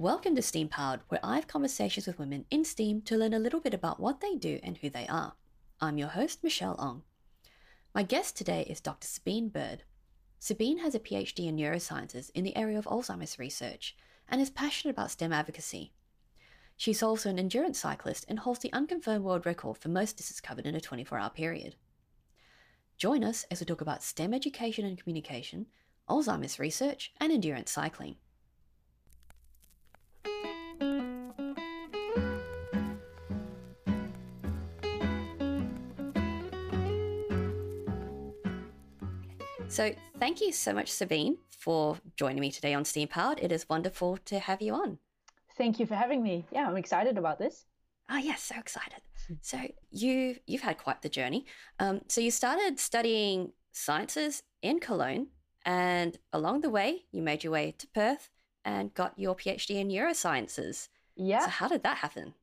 Welcome to STEAM Powered, where I have conversations with women in STEAM to learn a little bit about what they do and who they are. I'm your host, Michelle Ong. My guest today is Dr. Sabine Bird. Sabine has a PhD in neurosciences in the area of Alzheimer's research and is passionate about STEM advocacy. She's also an endurance cyclist and holds the unconfirmed world record for most distance covered in a 24 hour period. Join us as we talk about STEM education and communication, Alzheimer's research, and endurance cycling. So, thank you so much, Sabine, for joining me today on Steam Powered. It is wonderful to have you on. Thank you for having me. Yeah, I'm excited about this. Oh, yes, so excited. So you you've had quite the journey. Um, so you started studying sciences in Cologne, and along the way, you made your way to Perth and got your PhD in neurosciences. Yeah. So how did that happen?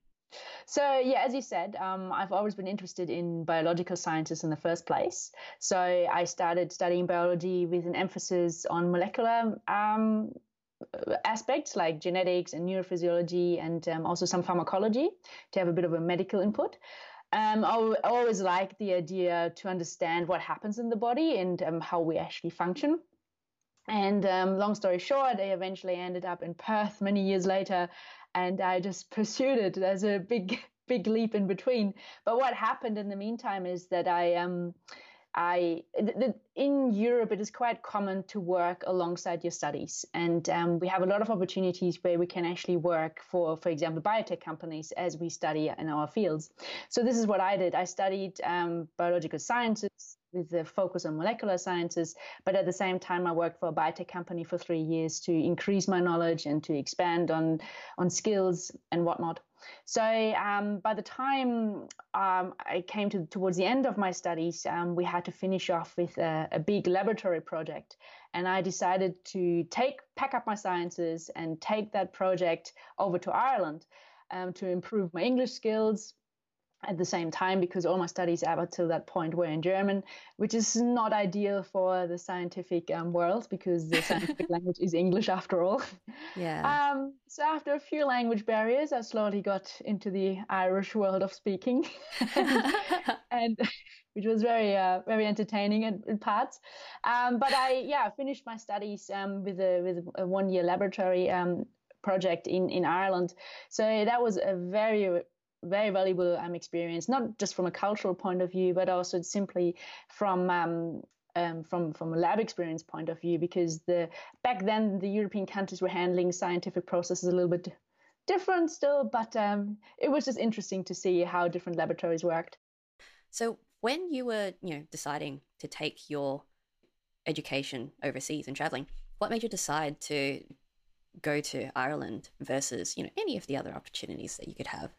So, yeah, as you said, um, I've always been interested in biological sciences in the first place. So, I started studying biology with an emphasis on molecular um, aspects like genetics and neurophysiology and um, also some pharmacology to have a bit of a medical input. Um, I always like the idea to understand what happens in the body and um, how we actually function. And um, long story short, I eventually ended up in Perth many years later and I just pursued it. There's a big, big leap in between. But what happened in the meantime is that I um, I in Europe it is quite common to work alongside your studies, and um, we have a lot of opportunities where we can actually work for, for example, biotech companies as we study in our fields. So this is what I did. I studied um, biological sciences with the focus on molecular sciences, but at the same time I worked for a biotech company for three years to increase my knowledge and to expand on on skills and whatnot. So um, by the time um, I came to towards the end of my studies, um, we had to finish off with a, a, big laboratory project, and I decided to take pack up my sciences and take that project over to Ireland um, to improve my English skills, at the same time because all my studies up until that point were in German, which is not ideal for the scientific um, world because the scientific language is English after all. Yeah. Um, so after a few language barriers, I slowly got into the Irish world of speaking, and which was very uh, very entertaining in, in parts. Um, but I yeah finished my studies um, with a with a one year laboratory um, project in in Ireland. So that was a very very valuable um, experience, not just from a cultural point of view, but also simply from um, um, from from a lab experience point of view, because the back then the European countries were handling scientific processes a little bit different still, but um, it was just interesting to see how different laboratories worked. So when you were you know deciding to take your education overseas and traveling, what made you decide to go to Ireland versus you know any of the other opportunities that you could have?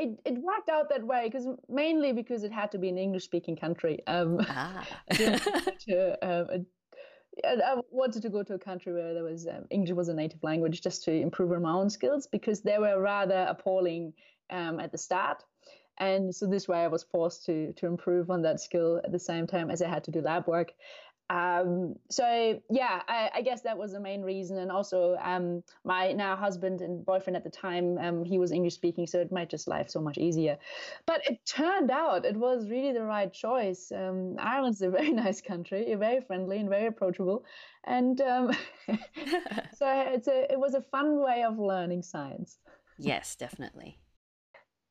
It, it worked out that way because mainly because it had to be an English speaking country. Um, ah. to, um, I wanted to go to a country where there was um, English was a native language just to improve on my own skills because they were rather appalling um, at the start. And so this way I was forced to to improve on that skill at the same time as I had to do lab work. Um, so yeah, I, I, guess that was the main reason, and also um, my now husband and boyfriend at the time, um, he was English speaking, so it made just life so much easier. But it turned out it was really the right choice. Um, Ireland's a very nice country, very friendly and very approachable, and um, so it's a it was a fun way of learning science. Yes, definitely.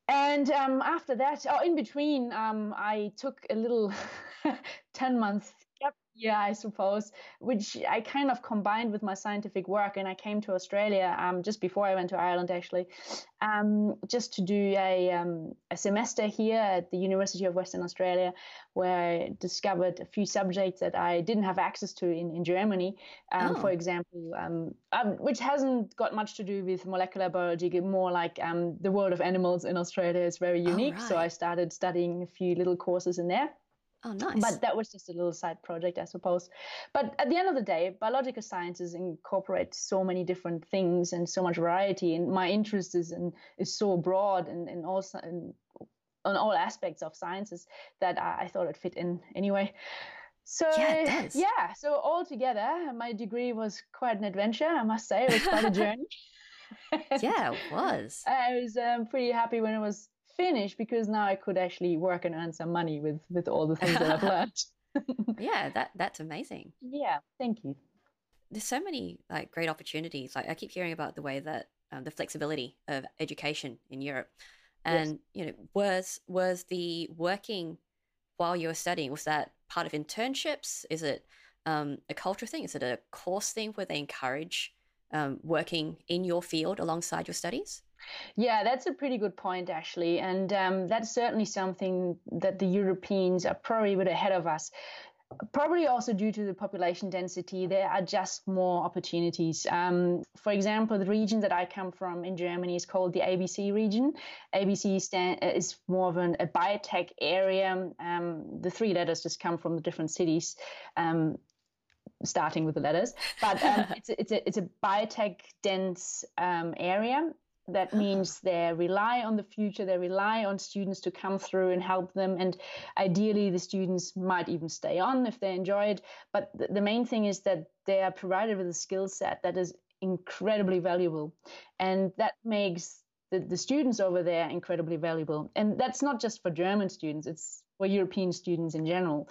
And um, after that, oh, in between, I took a little 10 month yeah, I suppose, which I kind of combined with my scientific work. And I came to Australia um, just before I went to Ireland, actually, um, just to do a, um, a semester here at the University of Western Australia, where I discovered a few subjects that I didn't have access to in, in Germany. Um, oh. For example, um, um, which hasn't got much to do with molecular biology, more like the world of animals in Australia is very unique. Right. So I started studying a few little courses in there. Oh, nice. But that was just a little side project, I suppose. But at the end of the day, biological sciences incorporate so many different things and so much variety. And my interest is in, is so broad and, and also in, on all aspects of sciences that I, I thought it fit in anyway. So yeah, yeah, so all together, my degree was quite an adventure, I must say. It was quite a journey. yeah, it was. I was um, pretty happy when it was finished because now I could actually work and earn some money with with all the things that I've learned. yeah, that that's amazing. Yeah, thank you. There's so many like great opportunities. Like I keep hearing about the way that um, the flexibility of education in Europe, and yes. you know, was was the working while you were studying was that part of internships? Is it um, a culture thing? Is it a course thing where they encourage um, working in your field alongside your studies? Yeah, that's a pretty good point, actually. And um, that's certainly something that the Europeans are probably a bit ahead of us. Probably also due to the population density, there are just more opportunities. Um, for example, the region that I come from in Germany is called the ABC region. ABC stand, uh, is more of an, a biotech area. Um, the three letters just come from the different cities. Um, starting with the letters, but um, it's, a, it's, a, it's a biotech dense um, area. That means they rely on the future they rely on students to come through and help them and ideally the students might even stay on if they enjoy it. But the, the main thing is that they are provided with a skill set that is incredibly valuable and that makes the, the students over there incredibly valuable. And that's not just for german students it's for european students in general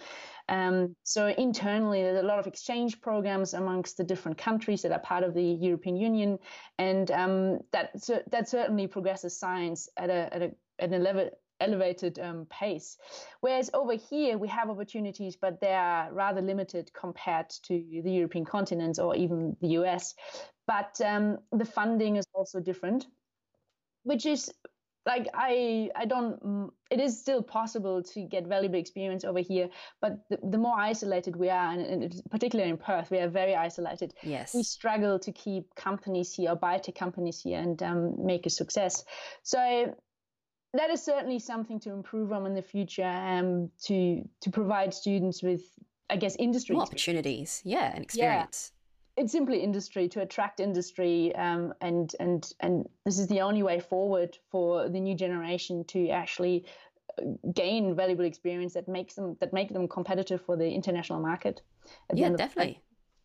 um, so internally, there's a lot of exchange programs amongst the different countries that are part of the European Union, and um, that that certainly progresses science at a at, a, at an elevated elevated um, pace. Whereas over here, we have opportunities, but they are rather limited compared to the European continents or even the US. But um, the funding is also different, which is like I I don't mm, it is still possible to get valuable experience over here but the, the more isolated we are and, and, particularly in Perth we are very isolated. Yes. We struggle to keep companies here or biotech companies here and um, make a success. So that is certainly something to improve on in the future um, to to provide students with I guess industry opportunities. Yeah and experience it's simply industry to attract industry um, and and and this is the only way forward for the new generation to actually uh, gain valuable experience that makes them that make them competitive for the international market yeah definitely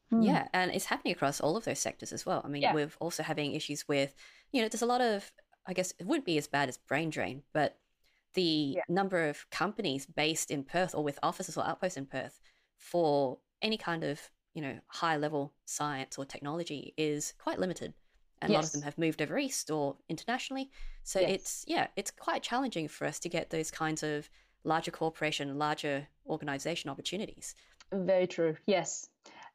hmm. yeah and it's happening across all of those sectors as well i mean yeah. we're also having issues with you know there's a lot of i guess it wouldn't be as bad as brain drain but the yeah. number of companies based in perth or with offices or outposts in perth for any kind of you know, high level science or technology is quite limited. And yes. a lot of them have moved over east or internationally. So yes. it's, yeah, it's quite challenging for us to get those kinds of larger corporation, larger organization opportunities. Very true. Yes.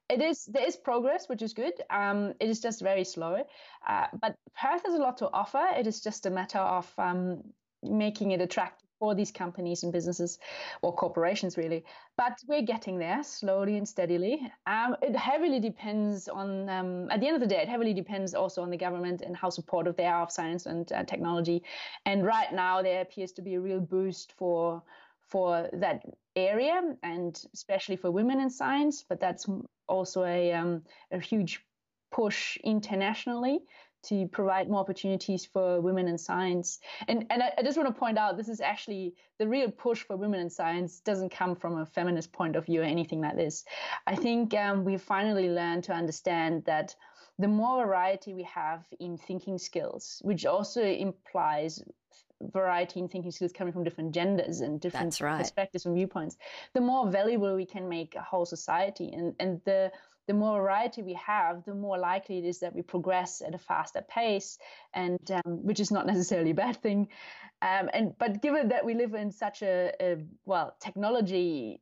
It is there is progress, which is good. Um, it is just very slow, uh, but Perth has a lot to offer. It is just a matter of um, making it attractive for these companies and businesses or corporations really. But we're getting there slowly and steadily. Um, it heavily depends on um, at the end of the day it heavily depends also on the government and how supportive they are of science and uh, technology. And right now there appears to be a real boost for for that area and especially for women in science but that's also a, um, a huge push internationally to provide more opportunities for women in science. And and I, I, just want to point out this is actually the real push for women in science doesn't come from a feminist point of view or anything like this. I think um, we finally learned to understand that the more variety we have in thinking skills, which also implies variety in thinking skills coming from different genders and different right. perspectives and viewpoints, the more valuable we can make a whole society. And and the the more variety we have, the more likely it is that we progress at a faster pace, and um, which is not necessarily a bad thing. Um, and but given that we live in such a, a well technology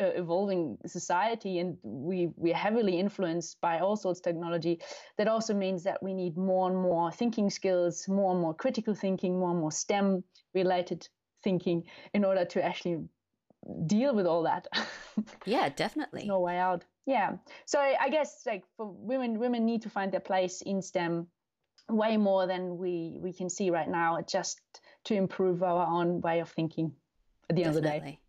uh, evolving society and we we're heavily influenced by all sorts of technology that also means that we need more and more thinking skills more and more critical thinking more and more stem related thinking in order to actually deal with all that. Yeah definitely. No way out. Yeah. So i guess like for women women need to find their place in stem way more than we we can see right now just to improve our own way of thinking at the Definitely. end of the day.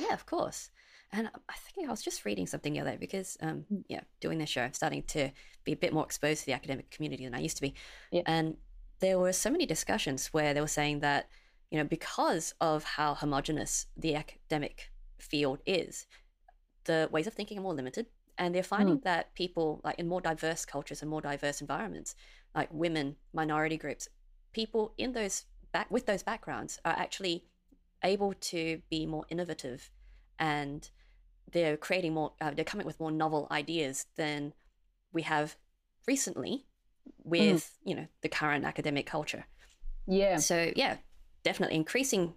Yeah of course. And i think i was just reading something the other day because um mm. yeah doing this show i'm starting to be a bit more exposed to the academic community than i used to be. Yeah. and there were so many discussions where they were saying that you know because of how homogenous the academic field is the ways of thinking are more limited and they're finding mm. that people like in more diverse cultures and more diverse environments like women, minority groups, people in those back with those backgrounds are actually able to be more innovative and they're creating more uh, they're coming with more novel ideas than we have recently with mm. you know the current academic culture yeah so yeah definitely increasing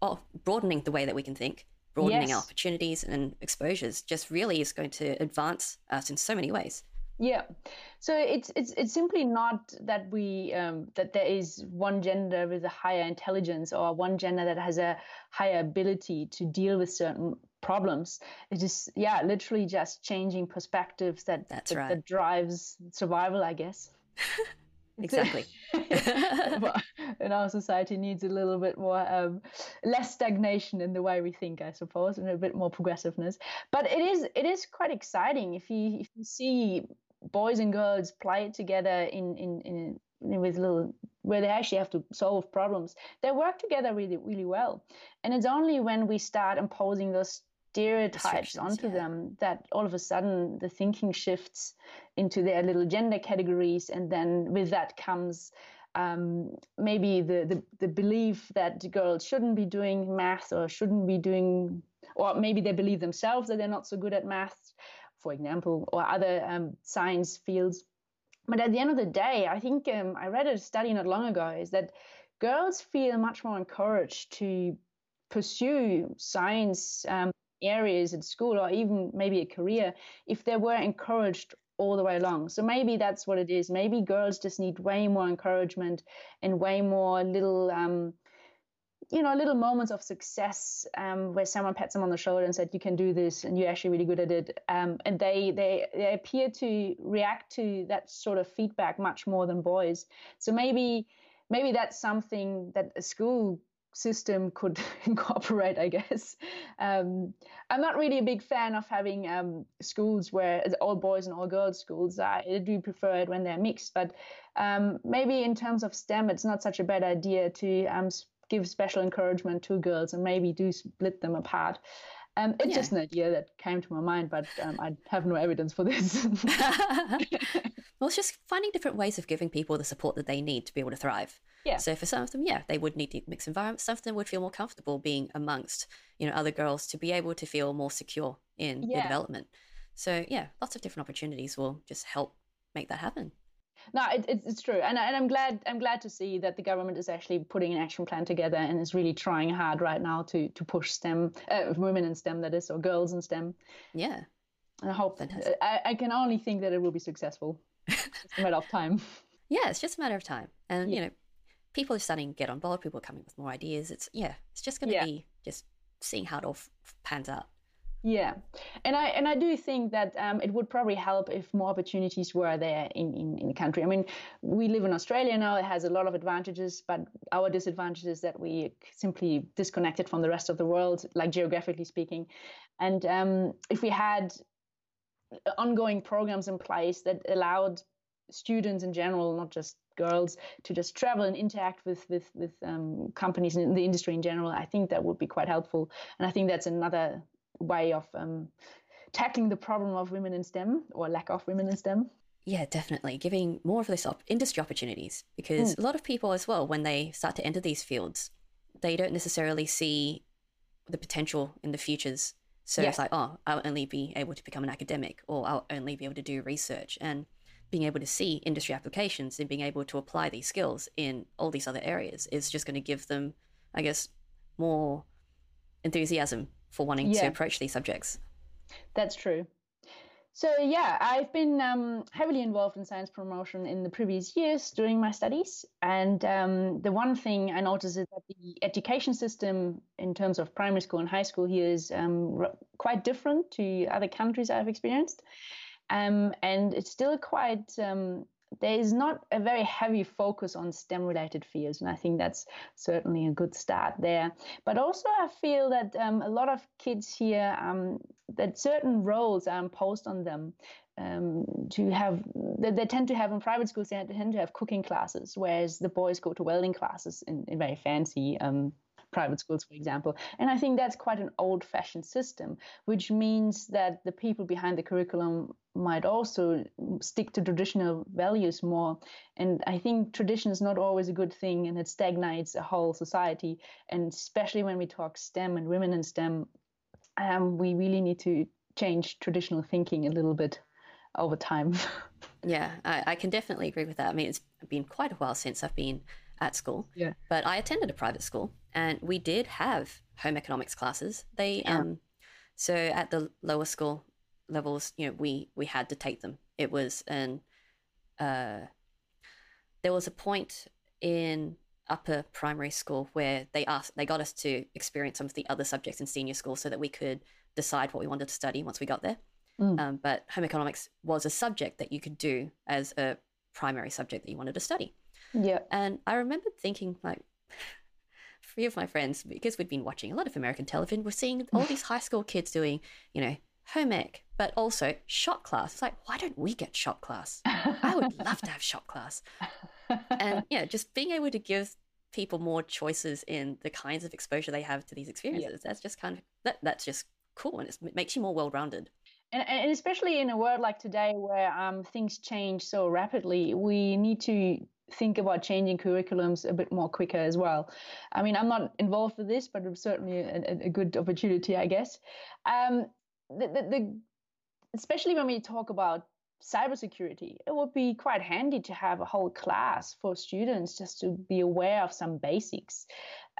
or broadening the way that we can think broadening yes. opportunities and exposures just really is going to advance us in so many ways yeah, so it's it's it's simply not that we um, that there is one gender with a higher intelligence or one gender that has a higher ability to deal with certain problems. It is yeah, literally just changing perspectives that That's that, right. that drives survival, I guess. exactly. and our society needs a little bit more um, less stagnation in the way we think, I suppose, and a bit more progressiveness. But it is it is quite exciting if you if you see boys and girls play it together in, in, in, in with little where they actually have to solve problems they work together really really well and it's only when we start imposing those stereotypes onto yeah. them that all of a sudden the thinking shifts into their little gender categories and then with that comes um, maybe the, the, the belief that girls shouldn't be doing math or shouldn't be doing or maybe they believe themselves that they're not so good at math for example, or other um, science fields. But at the end of the day, I think um, I read a study not long ago is that girls feel much more encouraged to pursue science um, areas at school or even maybe a career if they were encouraged all the way along. So maybe that's what it is. Maybe girls just need way more encouragement and way more little um, you know, little moments of success um, where someone pats them on the shoulder and said, "You can do this, and you're actually really good at it." Um, and they they they appear to react to that sort of feedback much more than boys. So maybe maybe that's something that a school system could incorporate, I guess. Um, I'm not really a big fan of having um, schools where all boys and all girls schools. I do prefer it when they're mixed, but um, maybe in terms of STEM, it's not such a bad idea to um, give special encouragement to girls and maybe do split them apart. Um, it's yeah. just an idea that came to my mind, but um, I have no evidence for this. well, it's just finding different ways of giving people the support that they need to be able to thrive. Yeah. So for some of them, yeah, they would need to mix environments. Some of them would feel more comfortable being amongst, you know, other girls to be able to feel more secure in yeah. their development. So yeah, lots of different opportunities will just help make that happen no, it, it's it's true, and and I'm glad I'm glad to see that the government is actually putting an action plan together and is really trying hard right now to to push STEM, uh, women in STEM that is, or girls in STEM. Yeah, and I hope that I, I can only think that it will be successful. it's a matter of time. Yeah, it's just a matter of time, and yeah. you know, people are starting to get on board. People are coming with more ideas. It's yeah, it's just going to yeah. be just seeing how it all f- pans out. Yeah, and I and I do think that um, it would probably help if more opportunities were there in, in, in the country. I mean, we live in Australia now; it has a lot of advantages, but our disadvantage is that we simply disconnected from the rest of the world, like geographically speaking. And um, if we had ongoing programs in place that allowed students in general, not just girls, to just travel and interact with with with um, companies in the industry in general, I think that would be quite helpful. And I think that's another way of um, tackling the problem of women in STEM or lack of women in STEM. Yeah, definitely. Giving more of this op- industry opportunities because mm. a lot of people, as well, when they start to enter these fields, they don't necessarily see the potential in the futures. So yeah. it's like, oh, I'll only be able to become an academic or I'll only be able to do research. And being able to see industry applications and being able to apply these skills in all these other areas is just going to give them, I guess, more enthusiasm for wanting yeah. to approach these subjects. That's true. So yeah, I've been um, heavily involved in science promotion in the previous years during my studies, and um, the one thing I noticed is that the education system, in terms of primary school and high school, here is um, quite different to other countries I've experienced, um, and it's still quite um, there is not a very heavy focus on STEM related fields, and I think that's certainly a good start there. But also, I feel that um, a lot of kids here, um, that certain roles are imposed on them. Um, to have they, they, tend to have in private schools they tend to have cooking classes whereas the boys go to welding classes in, in very fancy um, private schools, for example. And I think that's quite an old fashioned system, which means that the people behind the curriculum might also stick to traditional values more. And I think tradition is not always a good thing and it stagnates a whole society. And especially when we talk STEM and women in STEM, um, we really need to change traditional thinking a little bit over time. yeah, I, I, can definitely agree with that. I mean, it's been quite a while since I've been at school. Yeah. But I attended a private school and we did have home economics classes. They yeah. um so at the lower school levels, you know, we we had to take them. It was an uh there was a point in upper primary school where they asked they got us to experience some of the other subjects in senior school so that we could decide what we wanted to study once we got there. Mm. Um, but home economics was a subject that you could do as a primary subject that you wanted to study. Yeah. And I remember thinking, like, three of my friends, because we'd been watching a lot of American television, were seeing all these high school kids doing, you know, home ec, but also shop class. It's like, why don't we get shop class? I would love to have shop class. And yeah, just being able to give people more choices in the kinds of exposure they have to these experiences. Yeah. That's just kind of that. That's just cool, and it makes you more well-rounded. And, and especially in a world like today, where um, things change so rapidly, we need to think about changing curriculums a bit more quicker as well. I mean, I'm not involved with this, but it's certainly a, a good opportunity, I guess. Um, the, the, the, especially when we talk about cybersecurity, it would be quite handy to have a whole class for students just to be aware of some basics.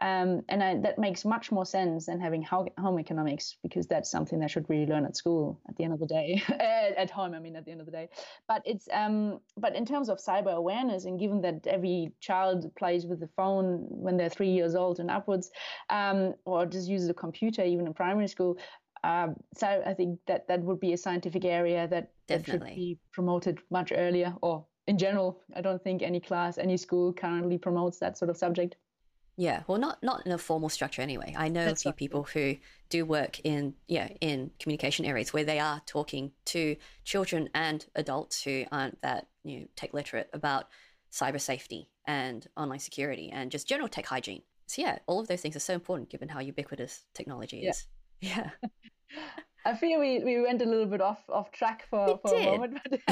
Um, and I, that makes much more sense than having home economics because that's something they should really learn at school at the end of the day. at home, I mean, at the end of the day. But it's um, but in terms of cyber awareness, and given that every child plays with the phone when they're three years old and upwards, um, or just uses a computer even in primary school, um, so I think that that would be a scientific area that, that should be promoted much earlier. Or in general, I don't think any class, any school currently promotes that sort of subject. Yeah, well, not not in a formal structure anyway. I know That's a few right. people who do work in yeah in communication areas where they are talking to children and adults who aren't that you know tech literate about cyber safety and online security and just general tech hygiene. So yeah, all of those things are so important given how ubiquitous technology is. Yeah. I feel we, we went a little bit off off track for, for a moment. But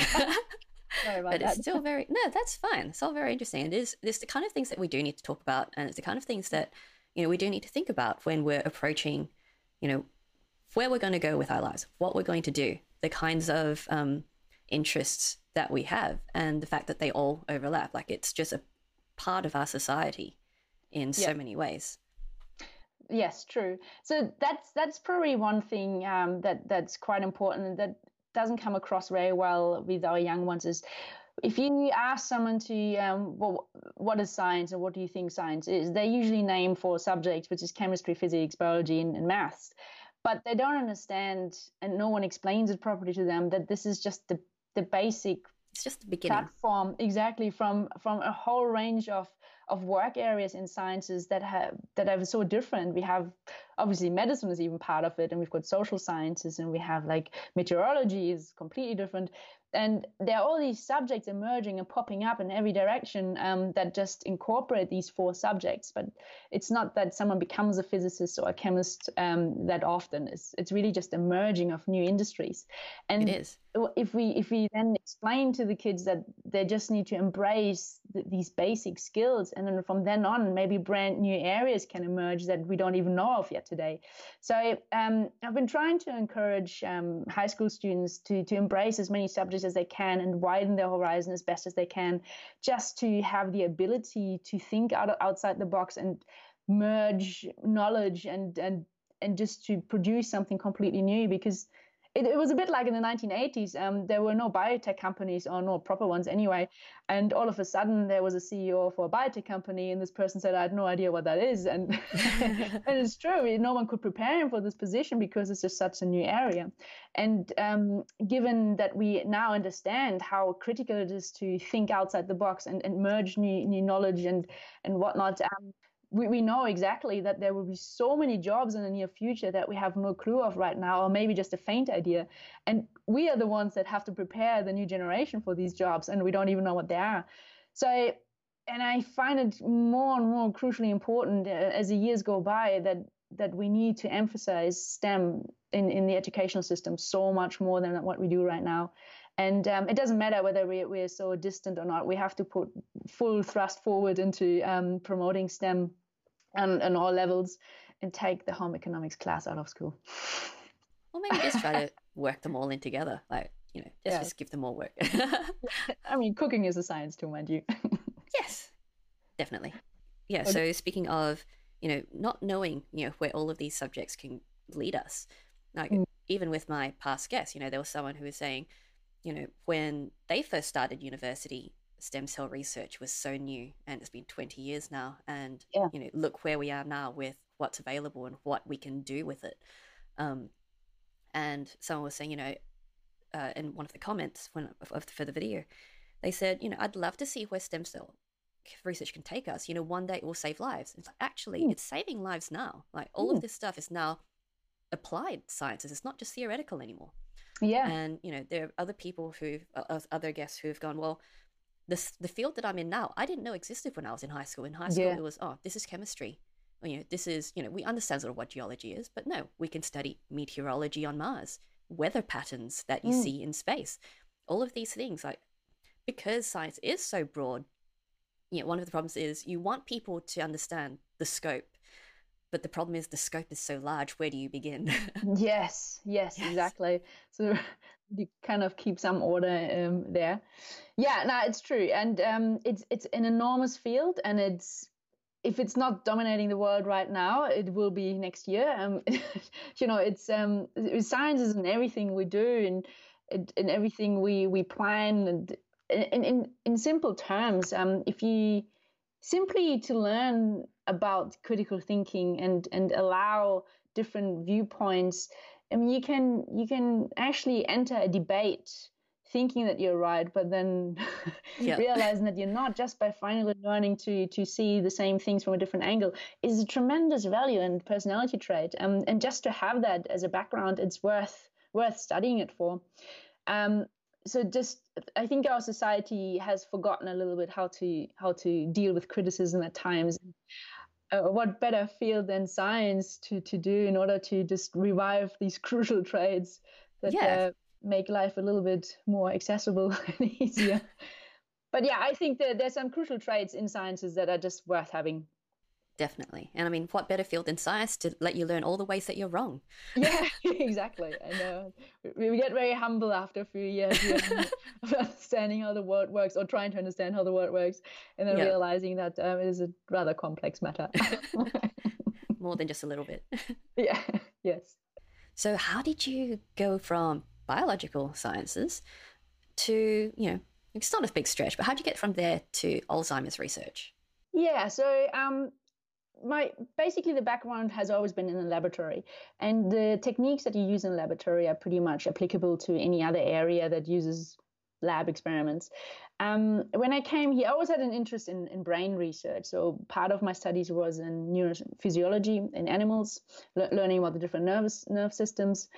Sorry about but that. it's still very no, that's fine. It's all very interesting. It is it's the kind of things that we do need to talk about, and it's the kind of things that you know we do need to think about when we're approaching, you know, where we're going to go with our lives, what we're going to do, the kinds of um, interests that we have, and the fact that they all overlap. Like it's just a part of our society in so many ways yes, true. So that's that's probably one thing um, that that's quite important that doesn't come across very well with our young ones is if you ask someone to um, well, what is science and what do you think science is, they usually name four subjects, which is chemistry, physics, biology, and, and maths. But they don't understand, and no one explains it properly to them that this is just the the basic. It's just the beginning platform, exactly from from a whole range of of work areas in sciences that have that are so different. We have obviously medicine is even part of it, and we've got social sciences, and we have like meteorology is completely different. And there are all these subjects emerging and popping up in every direction um, that just incorporate these four subjects. But it's not that someone becomes a physicist or a chemist um, that often. It's, it's really just emerging of new industries. And it is. if we if we then explain to the kids that they just need to embrace the, these basic skills and then from then on maybe brand new areas can emerge that we don't even know of yet today. So um, i've been trying to encourage um, high school students to to embrace as many subjects as they can and widen their horizon as best as they can just to have the ability to think out outside the box and merge knowledge and and and just to produce something completely new because it, it was a bit like in the 1980s. Um, there were no biotech companies or no proper ones anyway. And all of a sudden, there was a CEO for a biotech company, and this person said, I had no idea what that is. And, and it's true, no one could prepare him for this position because it's just such a new area. And um, given that we now understand how critical it is to think outside the box and, and merge new, new knowledge and, and whatnot, um, we, we know exactly that there will be so many jobs in the near future that we have no clue of right now, or maybe just a faint idea. And we are the ones that have to prepare the new generation for these jobs, and we don't even know what they are. So and I find it more and more crucially important uh, as the years go by that that we need to emphasize STEM in, in the educational system so much more than what we do right now. And um, it doesn't matter whether we, we're so distant or not. We have to put full thrust forward into um, promoting STEM on, on all levels and take the home economics class out of school. Or maybe just try to work them all in together. Like, you know, just, yeah. just give them all work. I mean, cooking is a science too, mind you. yes, definitely. Yeah. So speaking of, you know, not knowing, you know, where all of these subjects can lead us, like mm. even with my past guests, you know, there was someone who was saying, you know, when they first started university, stem cell research was so new and it's been 20 years now and yeah. you know look where we are now with what's available and what we can do with it um, and someone was saying you know uh, in one of the comments when for the video they said you know i'd love to see where stem cell research can take us you know one day it will save lives it's like actually mm. it's saving lives now like all mm. of this stuff is now applied sciences it's not just theoretical anymore yeah and you know there are other people who uh, other guests who've gone well this the field that I'm in now, I didn't know existed when I was in high school. In high school, yeah. it was oh, this is chemistry. Or, you know, this is you know, we understand sort of what geology is, but no, we can study meteorology on Mars, weather patterns that you mm. see in space, all of these things. Like because science is so broad, you know, one of the problems is you want people to understand the scope but the problem is the scope is so large where do you begin yes, yes, yes exactly so you kind of keep some order um, there. Yeah, no, it's true, and um, it's it's an enormous field, and it's if it's not dominating the world right now, it will be next year. Um, you know, it's um, science is in everything we do, and in everything we we plan, and in in, in simple terms, um, if you simply to learn about critical thinking and and allow different viewpoints I mean, you can you can actually enter a debate thinking that you're right, but then yeah. realizing that you're not just by finally learning to to see the same things from a different angle is a tremendous value and personality trait. Um, and just to have that as a background, it's worth worth studying it for. Um, so just I think our society has forgotten a little bit how to how to deal with criticism at times uh, what better field than science to, to do in order to just revive these crucial traits that yeah. uh, make life a little bit more accessible and easier. but yeah, I think that there's some crucial traits in sciences that are just worth having Definitely. And I mean, what better field than science to let you learn all the ways that you're wrong? Yeah, exactly. I know. We, we get very humble after a few years of understanding how the world works or trying to understand how the world works and then yeah. realizing that um, it is a rather complex matter. More than just a little bit. yeah, yes. So, how did you go from biological sciences to, you know, it's not a big stretch, but how did you get from there to Alzheimer's research? Yeah, so um, my basically the background has always been in the laboratory. And the techniques that you use in the laboratory are pretty much applicable to any other area that uses lab experiments. Um, when i came here i always had an interest in, in brain research. So part of my studies was in neurophysiology in animals le- learning about the different nervous nerve systems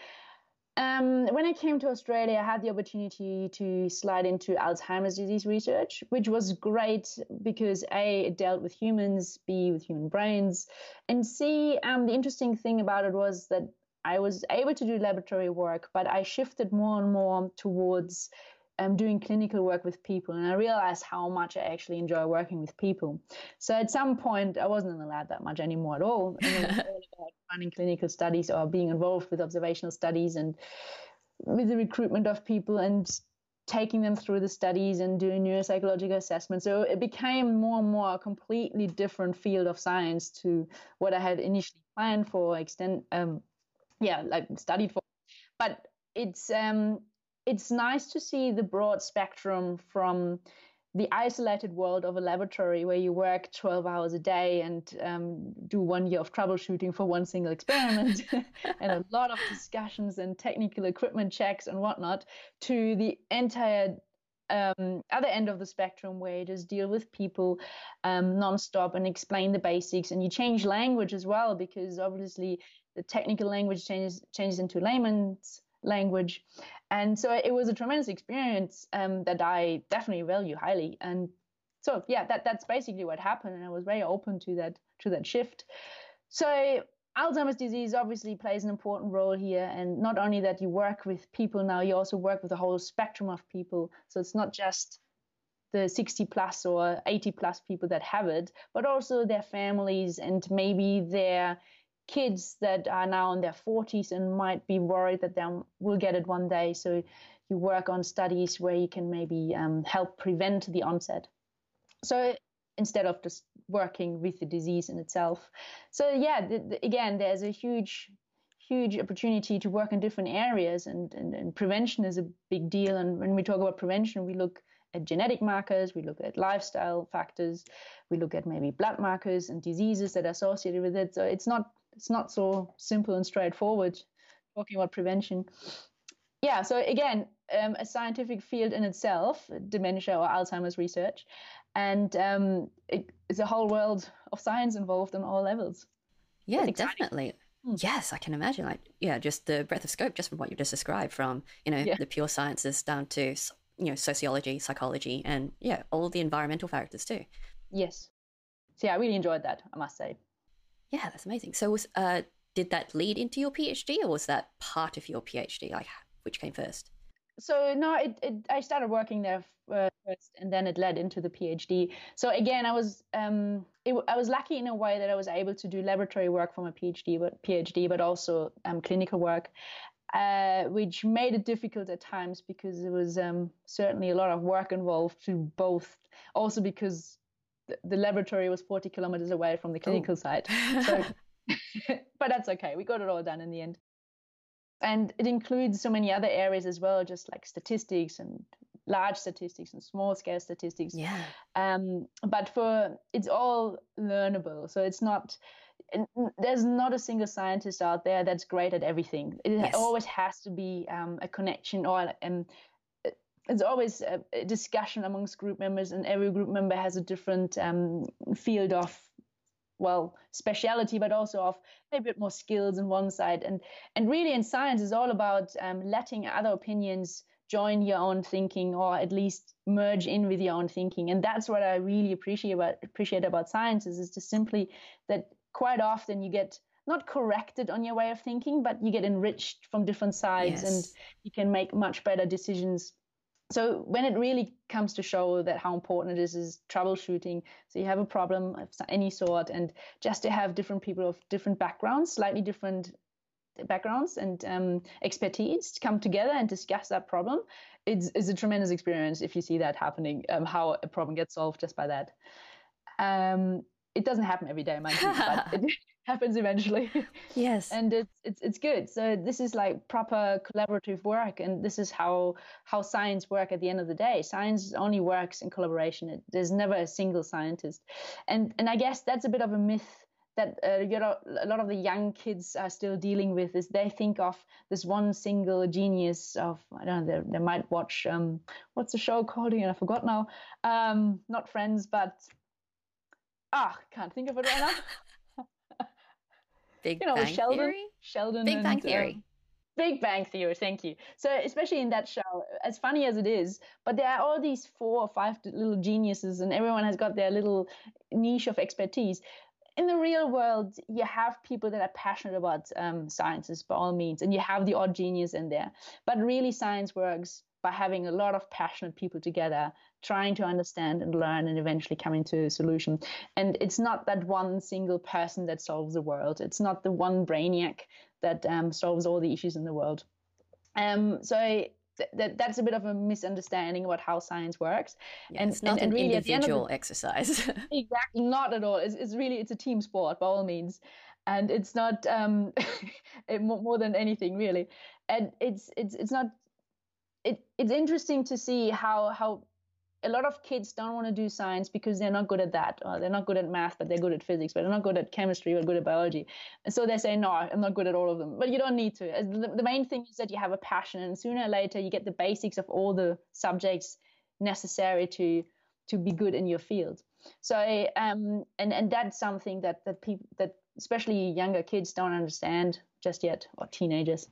um, when I came to Australia, I had the opportunity to slide into Alzheimer's disease research, which was great because A, it dealt with humans, B, with human brains, and C, um, the interesting thing about it was that I was able to do laboratory work, but I shifted more and more towards um, doing clinical work with people, and I realized how much I actually enjoy working with people. So at some point, I wasn't in the lab that much anymore at all. And it was all about running clinical studies or being involved with observational studies and with the recruitment of people and taking them through the studies and doing neuropsychological assessments. So it became more and more a completely different field of science to what I had initially planned for, extend, um, yeah, like studied for. But it's um, it's nice to see the broad spectrum from the isolated world of a laboratory where you work 12 hours a day and um, do one year of troubleshooting for one single experiment and a lot of discussions and technical equipment checks and whatnot to the entire um, other end of the spectrum where you just deal with people um, nonstop and explain the basics and you change language as well because obviously the technical language changes changes into layman's language and so it was a tremendous experience um, that I definitely value highly. And so yeah, that that's basically what happened, and I was very open to that to that shift. So Alzheimer's disease obviously plays an important role here, and not only that you work with people now, you also work with a whole spectrum of people. So it's not just the 60 plus or 80 plus people that have it, but also their families and maybe their kids that are now in their 40s and might be worried that they will get it one day. So you work on studies where you can maybe um, help prevent the onset. So instead of just working with the disease in itself. So yeah, the, the, again, there's a huge huge opportunity to work in different areas and, and, and prevention is a big deal and when we talk about prevention we look at genetic markers, we look at lifestyle factors, we look at maybe blood markers and diseases that are associated with it. So it's not it's not so simple and straightforward talking about prevention. Yeah, so again, um, a scientific field in itself, dementia or Alzheimer's research, and um, it, it's a whole world of science involved on all levels. Yeah, definitely. Hmm. Yes, I can imagine. Like, yeah, just the breadth of scope, just from what you just described, from you know yeah. the pure sciences down to you know sociology, psychology, and yeah, all the environmental factors too. Yes. So yeah, I really enjoyed that. I must say. Yeah, that's amazing. So was uh, did that lead into your PhD, or was that part of your PhD? Like, which came first? So no, it, it I started working there uh, first, and then it led into the PhD. So again, I was um, it, I was lucky in a way that I was able to do laboratory work for my PhD, but PhD, but also um, clinical work uh, which made it difficult at times because there was um, certainly a lot of work involved to both. Also because the, laboratory was 40 kilometers away from the clinical oh. site. So, but that's okay. We got it all done in the end. And it includes so many other areas as well, just like statistics and large statistics and small scale statistics. Yeah. Um, but for it's all learnable. So it's not there's not a single scientist out there that's great at everything. It yes. always has to be um, a connection or um, it's always a, a, discussion amongst group members, and every group member has a different um, field of well speciality, but also of a bit more skills on one side. And and really, in science, is all about um, letting other opinions join your own thinking or at least merge in with your own thinking and that's what i really appreciate about appreciate about science is, is just simply that quite often you get not corrected on your way of thinking, but you get enriched from different sides yes. and you can make much better decisions. So when it really comes to show that how important it is is troubleshooting. So you have a problem of any sort, and just to have different people of different backgrounds, slightly different backgrounds and um, expertise come together and discuss that problem it's, it's a tremendous experience if you see that happening um, how a problem gets solved just by that um, it doesn't happen every day, mind you, but it happens eventually. Yes. and it's it's it's good. So this is like proper collaborative work, and this is how how science work at the end of the day. Science only works in collaboration. It, there's never a single scientist, and and I guess that's a bit of a myth that uh, you know a lot of the young kids are still dealing with is they think of this one single genius of I don't know they, they might watch um what's the show called again I forgot now um not Friends but ah, can't think of it right now. Big you know, Bang Sheldon, Theory. Sheldon. Big Bang Theory. Um, Big Bang Theory, thank you. So, especially in that show, as funny as it is, but there are all these four or five little geniuses, and everyone has got their little niche of expertise. In the real world, you have people that are passionate about um, sciences by all means, and you have the odd genius in there. But really, science works by having a lot of passionate people together trying to understand and learn and eventually coming to a solution. And it's not that one single person that solves the world. It's not the one brainiac that um, solves all the issues in the world. Um, so th- that's a bit of a misunderstanding about how science works. Yeah, and it's not and, and an really individual the, exercise. Exactly not at all. It's, it's really it's a team sport by all means. And it's not um, it, more than anything really. And it's it's it's not it, it's interesting to see how how a lot of kids don't want to do science because they're not good at that. Or they're not good at math but they're good at physics but they're not good at chemistry or good at biology. And so they say no i'm not good at all of them. But you don't need to. The, the main thing is that you have a passion and sooner or later you get the basics of all the subjects necessary to to be good in your field. So um and and that's something that that people that especially younger kids don't understand just yet or teenagers.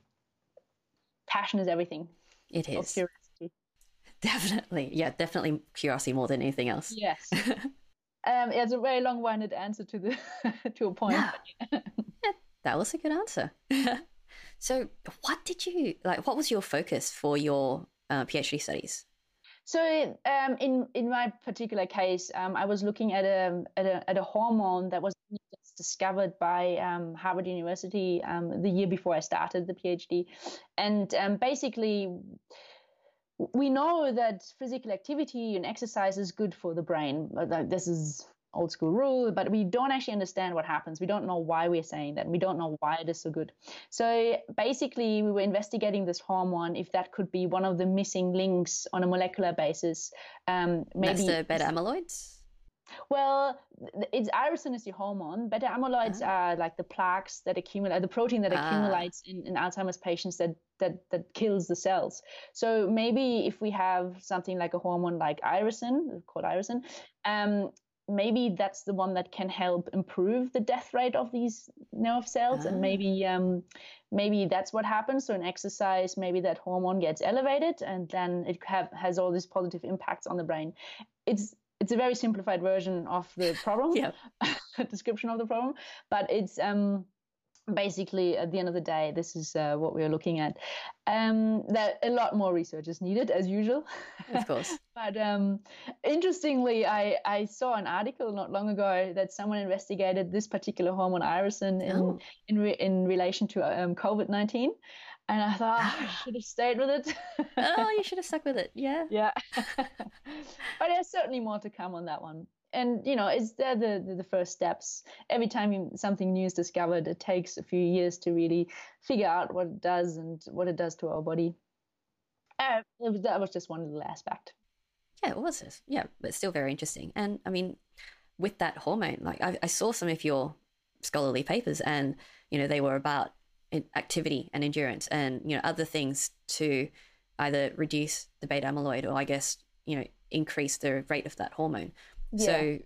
Passion is everything it is curiosity. Definitely. Yeah, definitely curiosity more than anything else. Yes. um, it's a very long-winded answer to the to a point. yeah, that was a good answer. so, what did you like? What was your focus for your uh, PhD studies? So, um, in in my particular case, um, I was looking at a, at a at a hormone that was discovered by um, Harvard University um, the year before I started the PhD, and um, basically we know that physical activity and exercise is good for the brain. This is old school rule, but we don't actually understand what happens. We don't know why we're saying that. We don't know why it is so good. So basically, we were investigating this hormone if that could be one of the missing links on a molecular basis. Um, maybe That's the beta amyloids. Well, it's irisin is the hormone. Beta amyloids uh-huh. are like the plaques that accumulate, the protein that ah. accumulates in, in Alzheimer's patients that that that kills the cells. So maybe if we have something like a hormone like irisin, called irisin, um, maybe that's the one that can help improve the death rate of these nerve cells, and maybe ah. um, maybe that's what happens. So in exercise, maybe that hormone gets elevated, and then it have, has all these positive impacts on the brain. It's it's a very simplified version of the problem, yeah. description of the problem, but it's um, basically at the end of the day, this is uh, what we're looking at. Um, that a lot more research is needed, as usual. Of course. but um, interestingly, I, I saw an article not long ago that someone investigated this particular hormone irisin in oh. in, re- in relation to um, COVID nineteen. And I thought oh, I should have stayed with it. oh, you should have stuck with it. Yeah. Yeah. but there's certainly more to come on that one. And you know, it's they're the, the, the first steps. Every time something new is discovered, it takes a few years to really figure out what it does and what it does to our body. Uh, was, that was just one little aspect. Yeah, it was. Yeah, but still very interesting. And I mean, with that hormone, like I, I saw some of your scholarly papers, and you know, they were about activity and endurance and you know other things to either reduce the beta amyloid or I guess you know increase the rate of that hormone. Yeah. So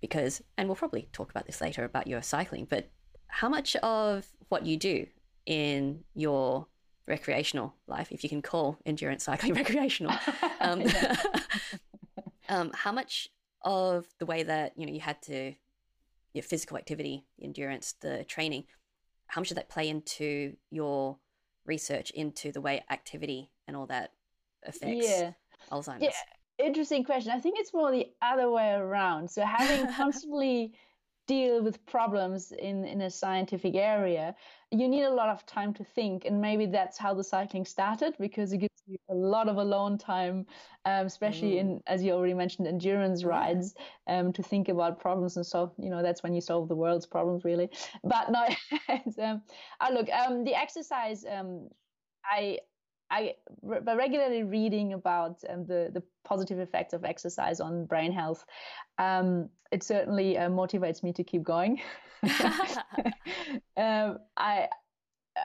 because and we'll probably talk about this later about your cycling, but how much of what you do in your recreational life, if you can call endurance cycling recreational, um, um, how much of the way that you know you had to your physical activity, endurance, the training, how much did that play into your research into the way activity and all that affects yeah. Alzheimer's? Yeah, interesting question. I think it's more the other way around. So having constantly deal with problems in in a scientific area, you need a lot of time to think, and maybe that's how the cycling started because it gives you a lot of alone time, um, especially mm. in as you already mentioned endurance rides, um, to think about problems and so you know that's when you solve the world's problems really. But no, um, I look um, the exercise. Um, I I by regularly reading about um, the the positive effects of exercise on brain health, um, it certainly uh, motivates me to keep going. um, I,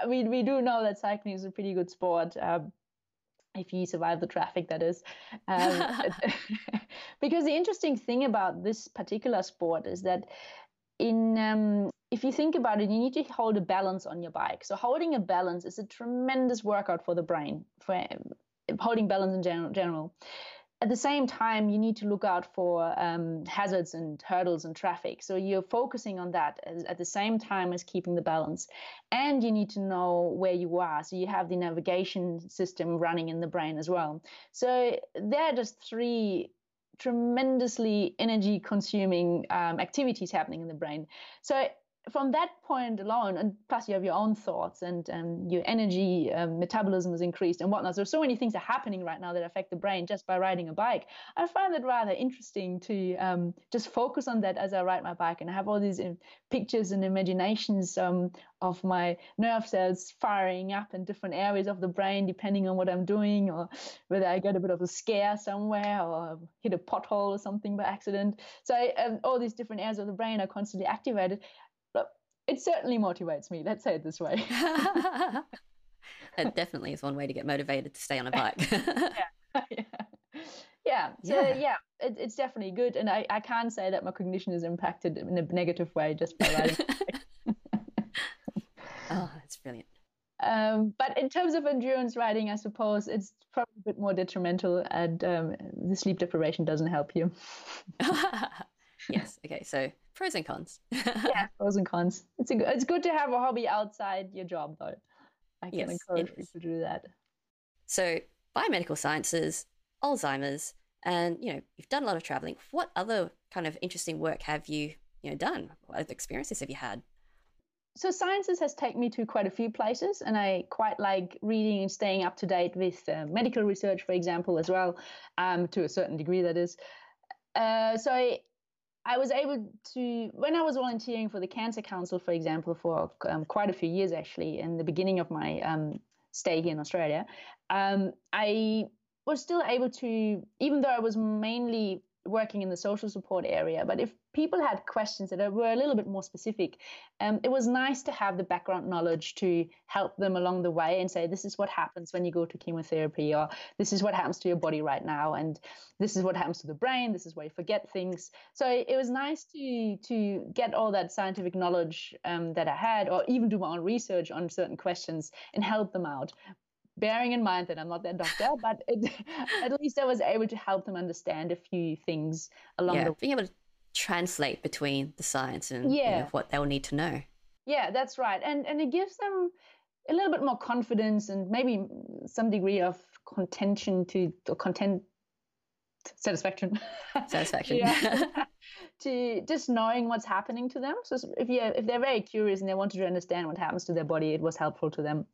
mean, we do know that cycling is a pretty good sport. Um, if you survive the traffic, that is. Um, because the interesting thing about this particular sport is that in um, if you think about it, you need to hold a balance on your bike. So holding a balance is a tremendous workout for the brain, for um, holding balance in general. general. At the same time, you need to look out for um, hazards and hurdles and traffic. So you're focusing on that as, at the same time as keeping the balance. And you need to know where you are. So you have the navigation system running in the brain as well. So there are just three tremendously energy consuming um, activities happening in the brain. So from that point alone, and plus you have your own thoughts and um, your energy um, metabolism is increased and whatnot. So so many things are happening right now that affect the brain just by riding a bike. I find it rather interesting to um, just focus on that as I ride my bike and I have all these um, pictures and imaginations um, of my nerve cells firing up in different areas of the brain depending on what I'm doing or whether I get a bit of a scare somewhere or hit a pothole or something by accident. So um, all these different areas of the brain are constantly activated it certainly motivates me. Let's say it this way. it definitely is one way to get motivated to stay on a bike. yeah. yeah. Yeah. So yeah, yeah it, it's definitely good, and I, I can't say that my cognition is impacted in a negative way just by riding. oh, that's brilliant. Um, but in terms of endurance riding, I suppose it's probably a bit more detrimental, and um, the sleep deprivation doesn't help you. Yes. Okay. So pros and cons. yeah, pros and cons. It's a, it's good to have a hobby outside your job, though. I can yes, encourage you to do that. So biomedical sciences, Alzheimer's, and you know you've done a lot of traveling. What other kind of interesting work have you you know done? What experiences have you had? so sciences has taken me to quite a few places and i quite like reading and staying up to date with uh, medical research for example as well um, to a certain degree that is uh, so I, I, was able to when i was volunteering for the cancer council for example for um, quite a few years actually in the beginning of my um, stay here in australia um, i was still able to even though i was mainly working in the social support area. But if people had questions that were a little bit more specific, um, it was nice to have the background knowledge to help them along the way and say, this is what happens when you go to chemotherapy, or this is what happens to your body right now, and this is what happens to the brain, this is where you forget things. So it was nice to to get all that scientific knowledge um, that I had, or even do my own research on certain questions and help them out bearing in mind that I'm not their doctor, but it, at least I was able to help them understand a few things along yeah, the being able to translate between the science and yeah. You know, what they'll need to know. Yeah, that's right, and and it gives them a little bit more confidence and maybe some degree of contention to or content satisfaction. Satisfaction. To just knowing what's happening to them. So if you if they're very curious and they wanted to understand what happens to their body it was helpful to them.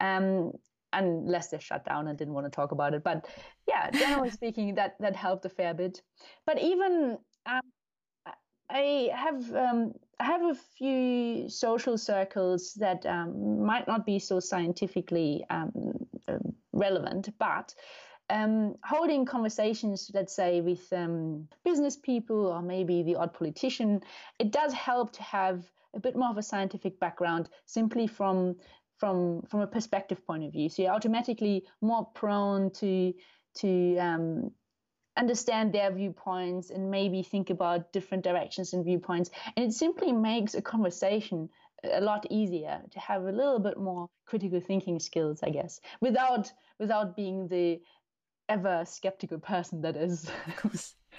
Um, unless they're shut down and didn't want to talk about it. But yeah, generally speaking, that that helped a fair bit. But even um, I have um, I have a few social circles that um, might not be so scientifically um, relevant, but um, holding conversations, let's say, with um, business people or maybe the odd politician, it does help to have a bit more of a scientific background simply from from from a perspective point of view. So you're automatically more prone to to um, understand their viewpoints and maybe think about different directions and viewpoints. And it simply makes a conversation a lot easier to have a little bit more critical thinking skills, I guess, without without being the ever skeptical person that is.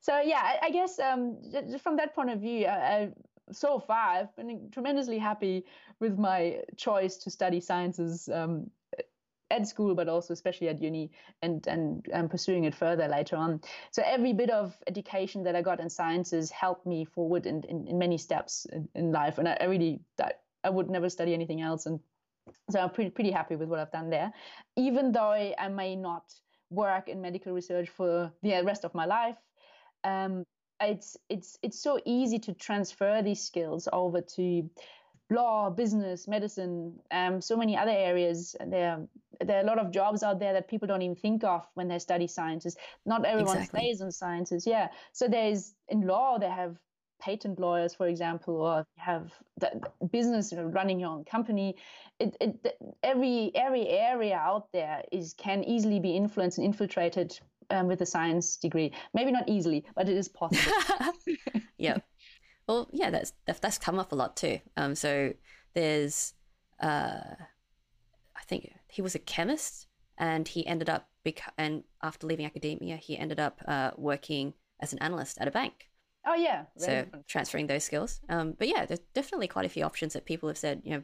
so yeah, I, I guess um, from that point of view, I, so far, I've been tremendously happy with my choice to study sciences um, at school, but also especially at uni, and and um, pursuing it further later on. So every bit of education that I got in sciences helped me forward in, in, in many steps in, in life, and I, I really that I would never study anything else, and so I'm pretty pretty happy with what I've done there, even though I, I may not work in medical research for the rest of my life. Um, it's it's it's so easy to transfer these skills over to law, business, medicine, um, so many other areas. There, there are a lot of jobs out there that people don't even think of when they study sciences. Not everyone exactly. stays in sciences. Yeah. So there's in law they have patent lawyers, for example, or have the business you know, running your own company. It, it, every every area out there is can easily be influenced and infiltrated um, with a science degree. Maybe not easily, but it is possible. yeah. Well, yeah, that's that's come up a lot too. Um, so there's, uh, I think he was a chemist, and he ended up bec- and after leaving academia, he ended up uh, working as an analyst at a bank. Oh yeah. so transferring those skills. Um, but yeah, there's definitely quite a few options that people have said. You know,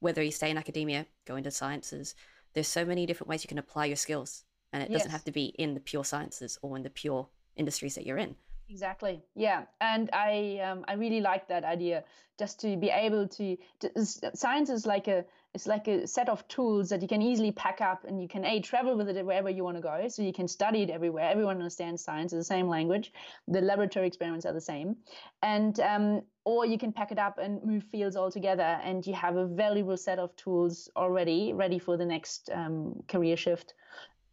whether you stay in academia, go into sciences. There's so many different ways you can apply your skills and it yes. doesn't have to be in the pure sciences or in the pure industries that you're in. Exactly. Yeah. And i um, i really like that idea. Just to be able to, to, science is like a it's like a set of tools that you can easily pack up and you can a travel with it wherever you want to go so you can study it everywhere. Everyone understands science is the same language. The laboratory experiments are the same. And um, or you can pack it up and move fields altogether and you have a valuable set of tools already ready for the next um, career shift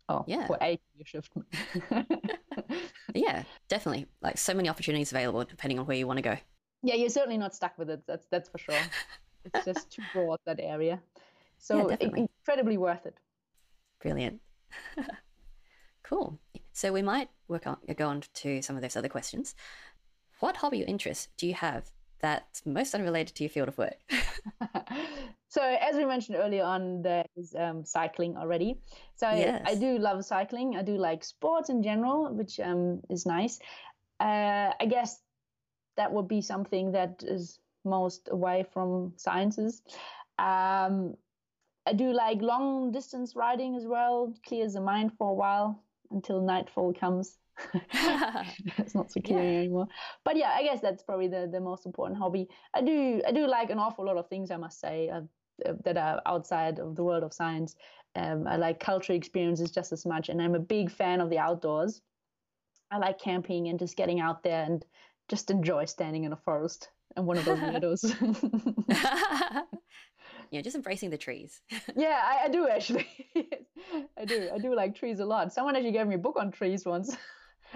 Oh, yeah. For a shift. yeah, definitely. Like so many opportunities available depending on where you want to go. Yeah, you're certainly not stuck with it. That's that's for sure. it's just too broad that area. So yeah, incredibly worth it. Brilliant. cool. So we might work on go on to some of those other questions. What hobby or interests do you have that's most unrelated to your field of work. so, as we mentioned earlier on, there's um, cycling already. So, yes. I do love cycling. I do like sports in general, which um, is nice. Uh, I guess that would be something that is most away from sciences. Um, I do like long distance riding as well, clears the mind for a while until nightfall comes. it's not so yeah. anymore. But yeah, I guess that's probably the, the most important hobby. I do I do like an awful lot of things. I must say uh, that are outside of the world of science. Um, I like cultural experiences just as much, and I'm a big fan of the outdoors. I like camping and just getting out there and just enjoy standing in a forest and one of those meadows. yeah, just embracing the trees. yeah, I, I do actually. I do. I do like trees a lot. Someone actually gave me a book on trees once.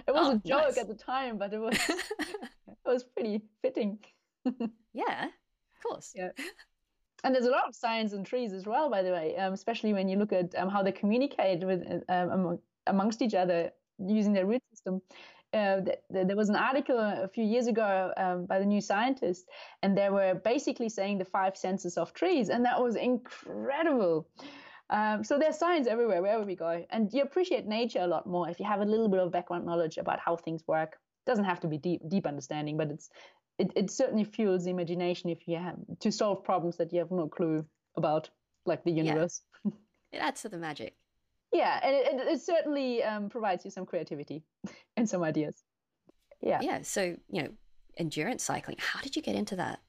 It was oh, a joke nice. at the time, but it was it was pretty fitting. yeah, of course. Yeah. And there's a lot of science in trees as well, by the way, um, especially when you look at um, how they communicate with um, amongst each other using their root system. Uh, th- th- there was an article a few years ago um, by the New Scientist, and they were basically saying the five senses of trees, and that was incredible. Um, so there's science everywhere, wherever we go. And you appreciate nature a lot more if you have a little bit of background knowledge about how things work. It doesn't have to be deep, deep understanding, but it's it, it certainly fuels the imagination if you have to solve problems that you have no clue about, like the universe. Yeah. it adds to the magic. Yeah, and it, it, it certainly um, provides you some creativity and some ideas. Yeah. Yeah. So you know, endurance cycling. How did you get into that?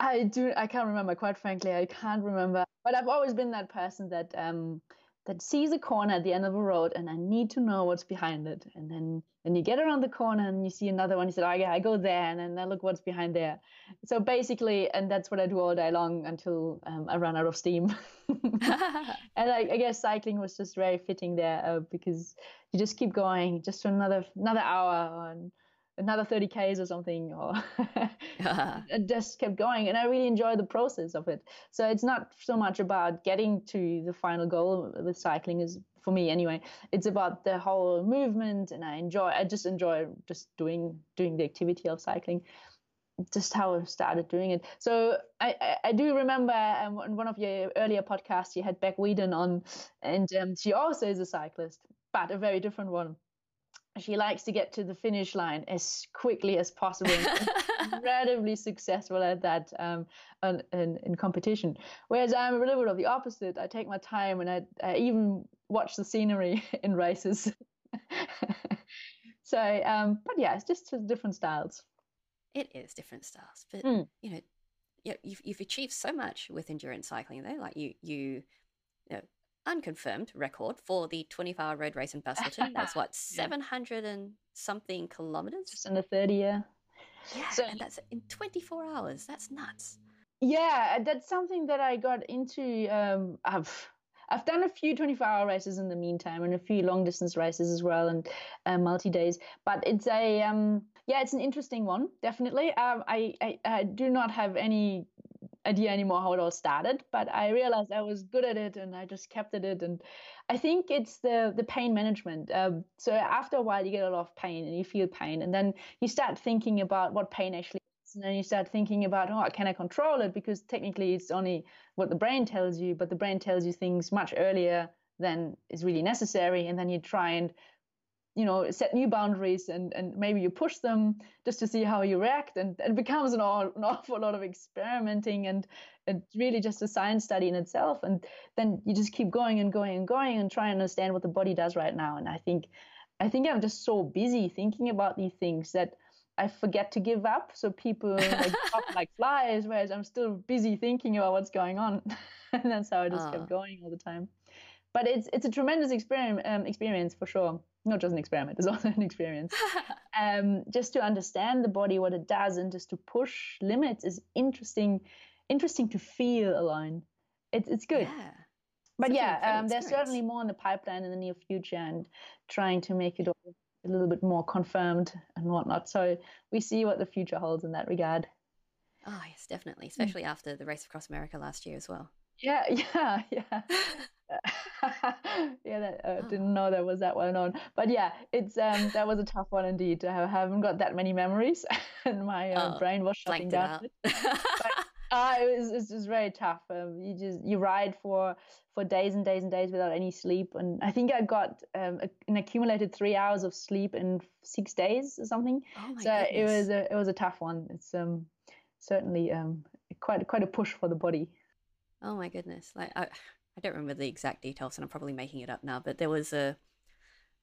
I do. I can't remember. Quite frankly, I can't remember. But I've always been that person that um that sees a corner at the end of a road, and I need to know what's behind it. And then then you get around the corner and you see another one. You said, "Oh yeah, I go there," and then I look what's behind there. So basically, and that's what I do all day long until um, I run out of steam. and I, I, guess cycling was just very fitting there uh, because you just keep going just for another another hour another 30 k's or something or just kept going and i really enjoy the process of it. So it's not so much about getting to the final goal with cycling is for me anyway it's about the whole movement and i enjoy i just enjoy just doing doing the activity of cycling. Just how I started doing it. So I, I, I do remember um, in one of your earlier podcasts you had Beck Wheadon on, and um, she also is a cyclist, but a very different one she likes to get to the finish line as quickly as possible. incredibly successful at that um, in, in, competition. Whereas I'm a little bit of the opposite. I take my time and I, I even watch the scenery in races. so, um, but yeah, it's just different styles. It is different styles, but mm. you know, you've you've achieved so much with endurance cycling. Though, like you you, you know, unconfirmed record for the 24 hour road race in Busselton. That's what, 700 and something kilometers? Just under 30, yeah. Yeah, so, and that's in 24 hours. That's nuts. Yeah, that's something that I got into. Um, I've I've done a few 24 hour races in the meantime and a few long distance races as well and uh, multi days. But it's a um, yeah, it's an interesting one, definitely. Um, I, I, I do not have any idea anymore how it all started, but I realized I was good at it and I just kept at it. And I think it's the the pain management. Um, so after a while, you get a lot of pain and you feel pain, and then you start thinking about what pain actually is, and then you start thinking about, oh, can I control it? Because technically, it's only what the brain tells you, but the brain tells you things much earlier than is really necessary, and then you try and you know set new boundaries and and maybe you push them just to see how you react and, and it becomes an, all, an awful lot of experimenting and it's really just a science study in itself and then you just keep going and going and going and try and understand what the body does right now and i think i think i'm just so busy thinking about these things that I forget to give up. So people like like flies, whereas I'm still busy thinking about what's going on. and that's how I just kept ah. going all the time. But it's it's a tremendous experience um, experience for sure not just an experiment, it's also an experience. um, just to understand the body, what it does, and just to push limits is interesting, interesting to feel alone. It's it's good. Yeah. But Such yeah, um, there's certainly more in the pipeline in the near future, and trying to make it all a little bit more confirmed and whatnot. So we see what the future holds in that regard. Oh yes, definitely, mm. especially mm. after the race across America last year as well. Yeah, yeah, yeah. yeah, that, uh, oh. didn't know that was that well known. But yeah, it's um that was a tough one indeed. I haven't got that many memories, and my uh, oh, brain was shutting down. uh, it was it's just very tough. Um, you just you ride for for days and days and days without any sleep, and I think I got um, an accumulated three hours of sleep in six days or something. Oh so goodness. it was a it was a tough one. It's um certainly um quite quite a push for the body. Oh my goodness! Like I, I don't remember the exact details, and I'm probably making it up now. But there was a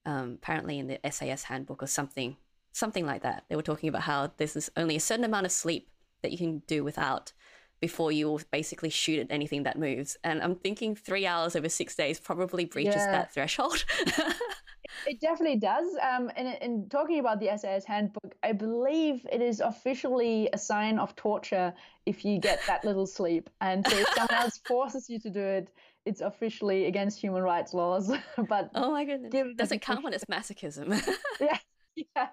um, apparently in the SAS handbook or something, something like that. They were talking about how there's only a certain amount of sleep that you can do without before you will basically shoot at anything that moves. And I'm thinking three hours over six days probably breaches yeah. that threshold. it definitely does. Um, and in talking about the SAS handbook, I believe it is officially a sign of torture if you get that little sleep. And so if someone else forces you to do it, it's officially against human rights laws. but oh my goodness, doesn't count when it's masochism? yeah, yeah.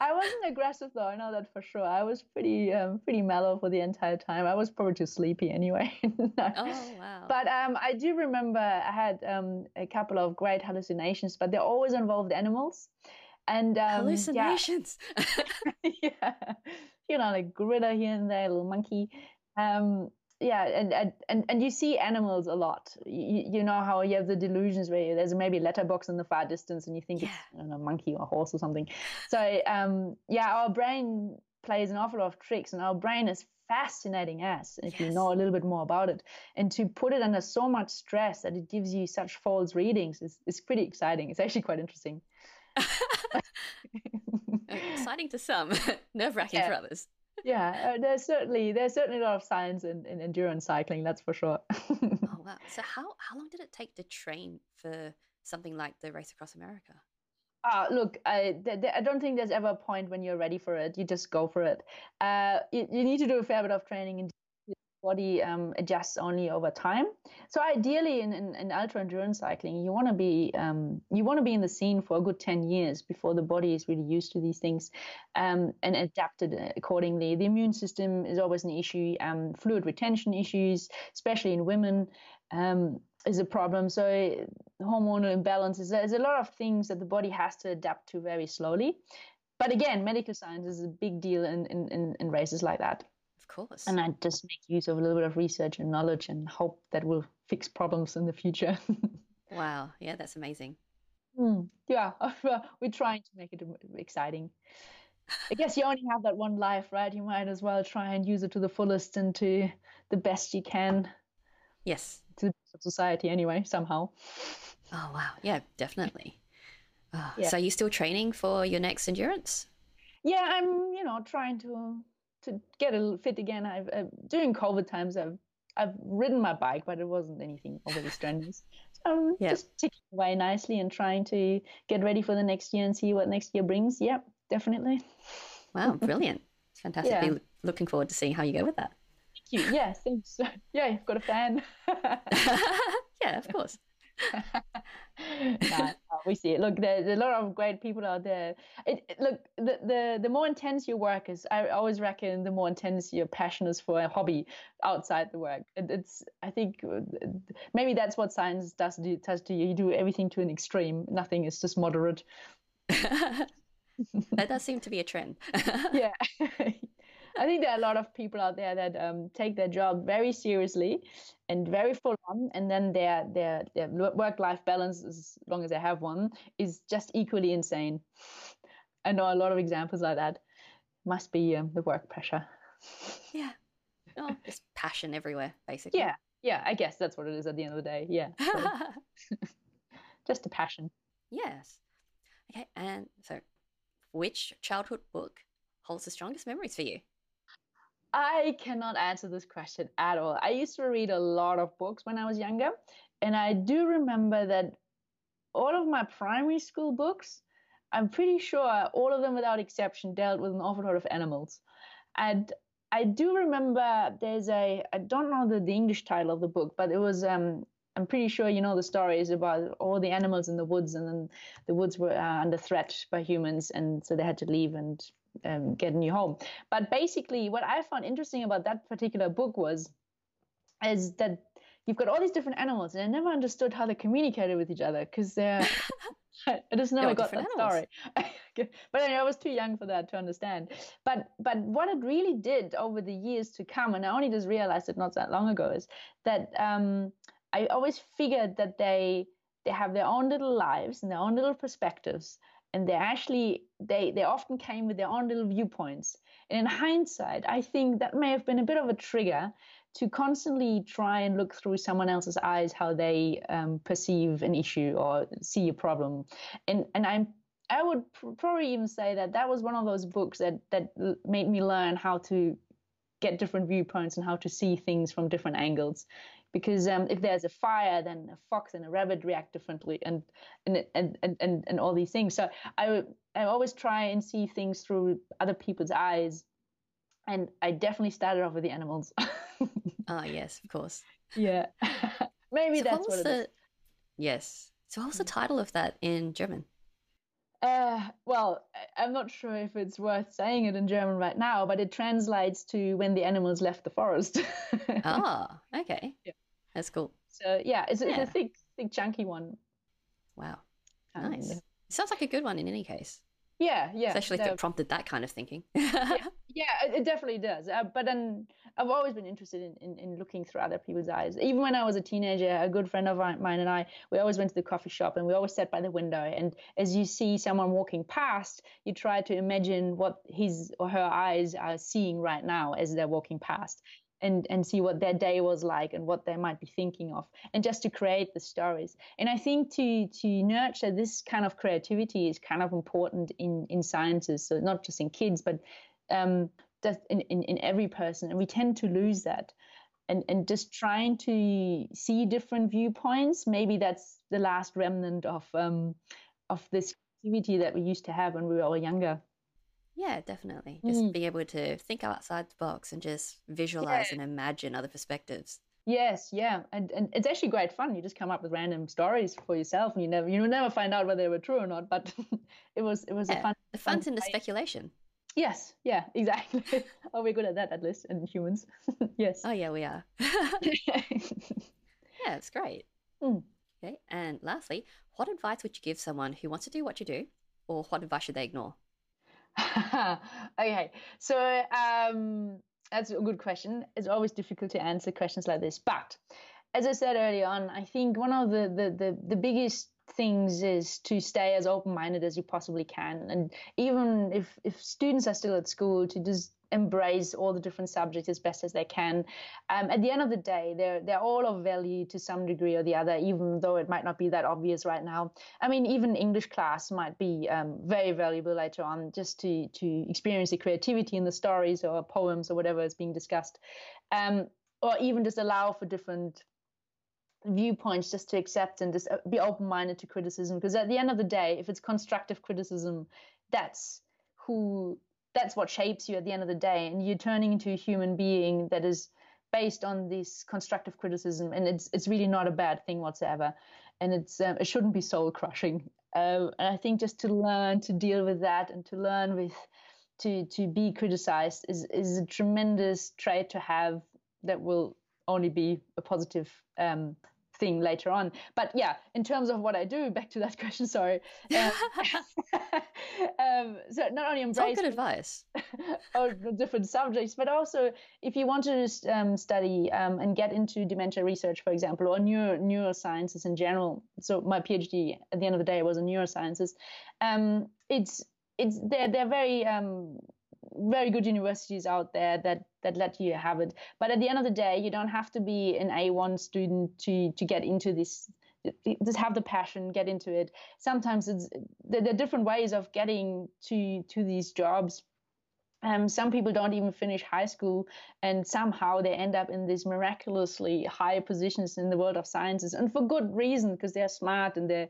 I wasn't aggressive though. I know that for sure. I was pretty um, pretty mellow for the entire time. I was probably too sleepy anyway. no. Oh wow! But um, I do remember I had um, a couple of great hallucinations, but they always involved animals. And um, hallucinations. Yeah. yeah. you know, like gorilla here and there, little monkey. Um, yeah and, and and you see animals a lot. You, you know how you have the delusions where there's maybe a letterbox in the far distance and you think yeah. it's know, a monkey or a horse or something. So um yeah our brain plays an awful lot of tricks and our brain is fascinating as if yes. you know a little bit more about it. And to put it under so much stress that it gives you such false readings is, is pretty exciting. It's actually quite interesting. Exciting to some. Nerve-wracking yeah. for others yeah, uh, there's certainly there's certainly a lot of science in, in endurance cycling. That's for sure. oh wow! So how how long did it take to train for something like the race across America? Uh, look, I, th- th- I don't think there's ever a point when you're ready for it. You just go for it. Uh, you, you need to do a fair bit of training body um, adjusts only over time. So ideally, in, in, in ultra endurance cycling, you want to be um, you want to be in the scene for a good ten years before the body is really used to these things um, and adapted accordingly. The immune system is always an issue. Um, fluid retention issues, especially in women. Um, is a problem. So hormonal imbalances. There's a lot of things that the body has to adapt to very slowly. But again, medical science is a big deal in, in, in races like that. Of course. And I just make use of a little bit of research and knowledge and hope that will fix problems in the future. wow. Yeah, that's amazing. Mm, yeah, we're trying to make it exciting. I guess you only have that one life, right? You might as well try and use it to the fullest and to the best you can. Yes. To society, anyway, somehow. Oh, wow. Yeah, definitely. Oh, yeah. So, are you still training for your next endurance? Yeah, I'm, you know, trying to to get a fit again. I've uh, during COVID times I've I've ridden my bike, but it wasn't anything overly strenuous. So I'm yeah. just ticking away nicely and trying to get ready for the next year and see what next year brings. Yep, definitely. Wow, brilliant! Fantastic. Yeah. Looking forward to seeing how you go with that. Thank you. Yeah, thanks. Yeah, you've got a fan. yeah, of course. nah, we see it. Look, there's a lot of great people out there. It, it, look, the, the the more intense your work is, I always reckon the more intense your passion is for a hobby outside the work. It, it's, I think, uh, maybe that's what science does do, does to you. You do everything to an extreme. Nothing is just moderate. that does seem to be a trend. yeah. I think there are a lot of people out there that um, take their job very seriously and very full on, and then their their their work life balance, as long as they have one, is just equally insane. I know a lot of examples like that. Must be um, the work pressure. Yeah. Oh, just passion everywhere, basically. Yeah. Yeah. I guess that's what it is at the end of the day. Yeah. So. just a passion. Yes. Okay. And so, which childhood book holds the strongest memories for you? I cannot answer this question at all. I used to read a lot of books when I was younger, and I do remember that all of my primary school books, I'm pretty sure all of them without exception dealt with an awful lot of animals. And I do remember there's a, I don't know the, the English title of the book, but it was, um, I'm pretty sure you know the story is about all the animals in the woods, and then the woods were uh, under threat by humans, and so they had to leave and um, get a new home. But basically, what I found interesting about that particular book was is that you've got all these different animals, and I never understood how they communicated with each other because they're. I just never got that animals. story. but anyway, I was too young for that to understand. But but what it really did over the years to come, and I only just realized it not that long ago, is that um, I always figured that they they have their own little lives and their own little perspectives, and they actually they they often came with their own little viewpoints. And in hindsight, I think that may have been a bit of a trigger to constantly try and look through someone else's eyes how they um, perceive an issue or see a problem and and i'm i would pr- probably even say that that was one of those books that that made me learn how to get different viewpoints and how to see things from different angles because um, if there's a fire then a fox and a rabbit react differently and and and and, and, all these things so i i always try and see things through other people's eyes and i definitely started off with the animals Ah, yes, of course. Yeah. Maybe so that's what, what the... Yes. So what was the mm. title of that in German? Uh, well, I'm not sure if it's worth saying it in German right now, but it translates to when the animals left the forest. ah, okay. Yeah. That's cool. So yeah, it's, yeah. it's a thick, thick, chunky one. Wow. Nice. It sounds like a good one in any case. Yeah, yeah. Especially if it prompted that kind of thinking. yeah, yeah, it definitely does. Uh, but then I've always been interested in, in, in, looking through other people's eyes. Even when I was a teenager, a good friend of mine and I, we always went to the coffee shop and we always sat by the window. And as you see someone walking past, you try to imagine what his or her eyes are seeing right now as they're walking past and and see what their day was like and what they might be thinking of and just to create the stories. And i think to to nurture this kind of creativity is kind of important in in sciences so not just in kids but um in, in, in every person. And we tend to lose that. And and just trying to see different viewpoints maybe that's the last remnant of um of this creativity that we used to have when we were all younger yeah, definitely. Just mm. being able to think outside the box and just visualize yeah. and imagine other perspectives. Yes, yeah, and and it's actually great fun. You just come up with random stories for yourself, and you never you never find out whether they were true or not. But it was it was yeah, a fun. The fun's fun in the speculation. Yes, yeah, exactly. oh, we're good at that at least, and humans. yes. Oh yeah, we are. yeah, it's great. Mm. Okay, and lastly, what advice would you give someone who wants to do what you do, or what advice should they ignore? okay, so um, that's a good question. It's always difficult to answer questions like this, but as I said earlier on, I think one of the the the, the biggest things is to stay as open-minded as you possibly can and even if if students are still at school to just embrace all the different subjects as best as they can. Um, at the end of the day, they're they're all of value to some degree or the other, even though it might not be that obvious right now. I mean, even English class might be um, very valuable later on, just to to experience the creativity in the stories or poems or whatever is being discussed, um, or even just allow for different viewpoints just to accept and just uh, be open-minded to criticism because at the end of the day if it's constructive criticism that's who that's what shapes you at the end of the day and you're turning into a human being that is based on this constructive criticism and it's it's really not a bad thing whatsoever and it's um, it shouldn't be soul crushing uh, and i think just to learn to deal with that and to learn with to to be criticized is is a tremendous trait to have that will only be a positive um, thing later on. But yeah, in terms of what I do, back to that question. Sorry. Um, um, so not only embrace it's all good advice on different subjects, but also if you want to um, study um, and get into dementia research, for example, or neuro neurosciences in general. So my PhD at the end of the day was in neurosciences. Um, it's it's they're they're very um, very good universities out there that that let you have it. But at the end of the day, you don't have to be an A1 student to to get into this. Just have the passion, get into it. Sometimes it's there, are different ways of getting to to these jobs. Um, some people don't even finish high school, and somehow they end up in these miraculously high positions in the world of sciences, and for good reason, because they're smart and they're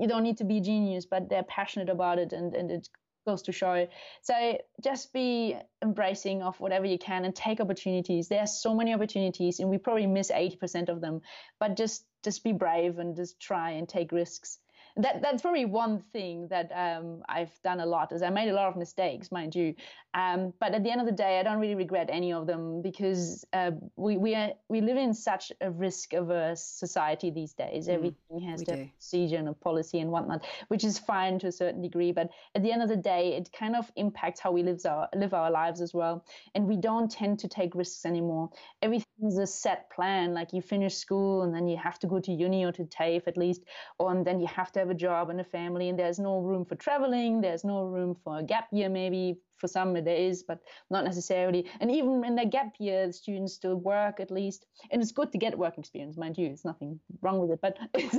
you don't need to be genius, but they're passionate about it, and and it goes to show. So just be embracing of whatever you can and take opportunities. There are so many opportunities, and we probably miss 80% of them. But just just be brave and just try and take risks. That that's probably one thing that um, I've done a lot is I made a lot of mistakes, mind you. Um, but at the end of the day, I don't really regret any of them because uh, we we are, we live in such a risk averse society these days. Mm, Everything has to have procedure and a policy and whatnot, which is fine to a certain degree. But at the end of the day, it kind of impacts how we live our live our lives as well. And we don't tend to take risks anymore. Everything's a set plan. Like you finish school and then you have to go to uni or to TAFE at least, or and then you have to have a job and a family, and there's no room for traveling. There's no room for a gap year, maybe for some there is, but not necessarily. And even in the gap year, the students still work at least, and it's good to get work experience, mind you. it's nothing wrong with it, but it's,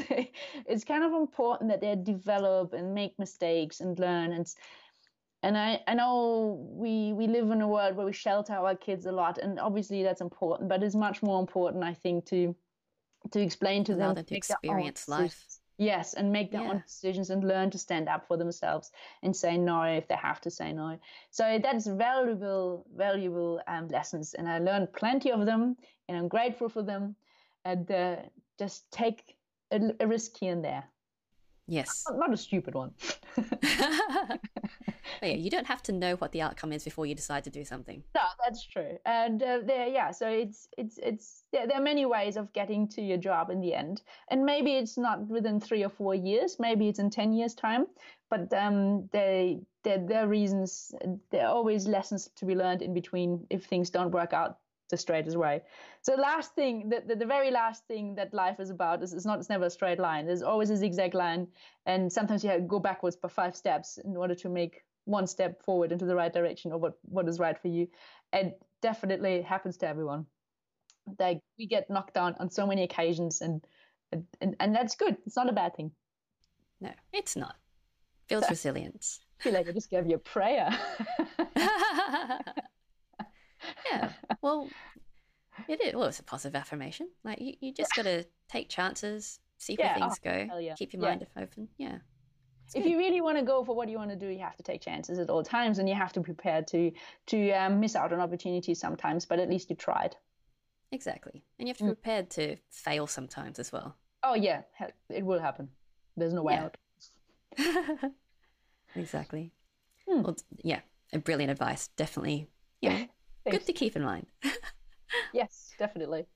it's kind of important that they develop and make mistakes and learn and and I, I know we we live in a world where we shelter our kids a lot and obviously that's important but it's much more important i think to to explain to Allow them, to experience life Yes, and make their yeah. own decisions and learn to stand up for themselves and say no if they have to say no. So that's valuable, valuable um, lessons, and I learned plenty of them, and I'm grateful for them. And uh, just take a, a risk here and there. Yes. Not, not a stupid one. yeah, you don't have to know what the outcome is before you decide to do something. No, that's true. And uh, there, yeah, so it's it's it's there, there are many ways of getting to your job in the end, and maybe it's not within three or four years. Maybe it's in ten years' time. But um, they there there are reasons. There are always lessons to be learned in between if things don't work out the straightest way. So the last thing, the, the, the, very last thing that life is about is it's not it's never a straight line. There's always a zigzag line, and sometimes you have to go backwards by five steps in order to make one step forward into the right direction or what what is right for you. And definitely happens to everyone. Like we get knocked down on so many occasions, and and and that's good. It's not a bad thing. No, it's not. Builds resilience. I feel like I just gave you a prayer. yeah. Well, it is. Well, it's a positive affirmation. Like you, you just got to take chances, see where yeah, things oh, go, yeah. keep your mind yeah. open. Yeah. If you really want to go for what you want to do, you have to take chances at all times, and you have to prepare to to um, miss out on opportunities sometimes. But at least you tried. Exactly, and you have to be mm. prepared to fail sometimes as well. Oh yeah, it will happen. There's no way out. exactly. Hmm. Well, yeah, a brilliant advice. Definitely. Yeah, Good to keep in mind. yes, definitely.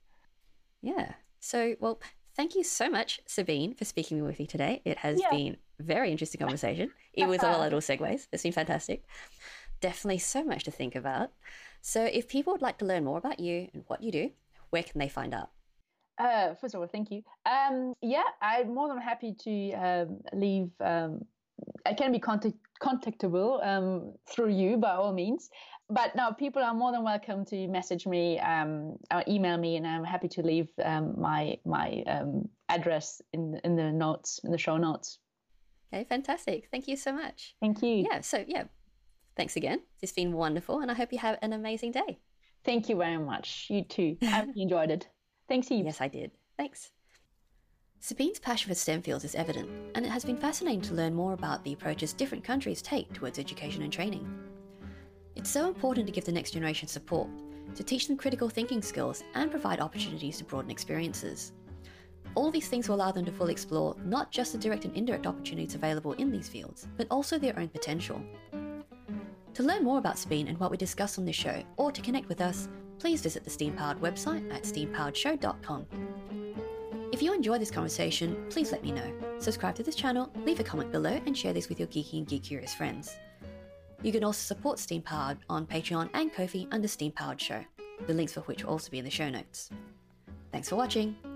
Yeah. So, well, thank you so much, Sabine, for speaking with me today. It has yeah. been very interesting conversation, even with all little segues. It's been fantastic. Definitely so much to think about. So, if people would like to learn more about you and what you do, where can they find out? Uh, first of all, thank you. Um, yeah, I'm more than happy to um, leave. Um, I can be contact- contactable um, through you by all means but now people are more than welcome to message me um, or email me, and I'm happy to leave um, my my um, address in in the notes in the show notes. Okay, fantastic. Thank you so much. Thank you. Yeah. So yeah, thanks again. It's been wonderful, and I hope you have an amazing day. Thank you very much. You too. I enjoyed it. Thanks, Eve. Yes, I did. Thanks. Sabine's passion for STEM fields is evident, and it has been fascinating to learn more about the approaches different countries take towards education and training. It's so important to give the next generation support, to teach them critical thinking skills and provide opportunities to broaden experiences. All these things will allow them to fully explore not just the direct and indirect opportunities available in these fields, but also their own potential. To learn more about Sabine and what we discuss on this show, or to connect with us, please visit the Steam Powered website at steampoweredshow.com. If you enjoy this conversation, please let me know. Subscribe to this channel, leave a comment below, and share this with your geeky and geek curious friends. You can also support Steam Powered on Patreon and Ko-fi under Steam Powered Show, the links for which will also be in the show notes. Thanks for watching!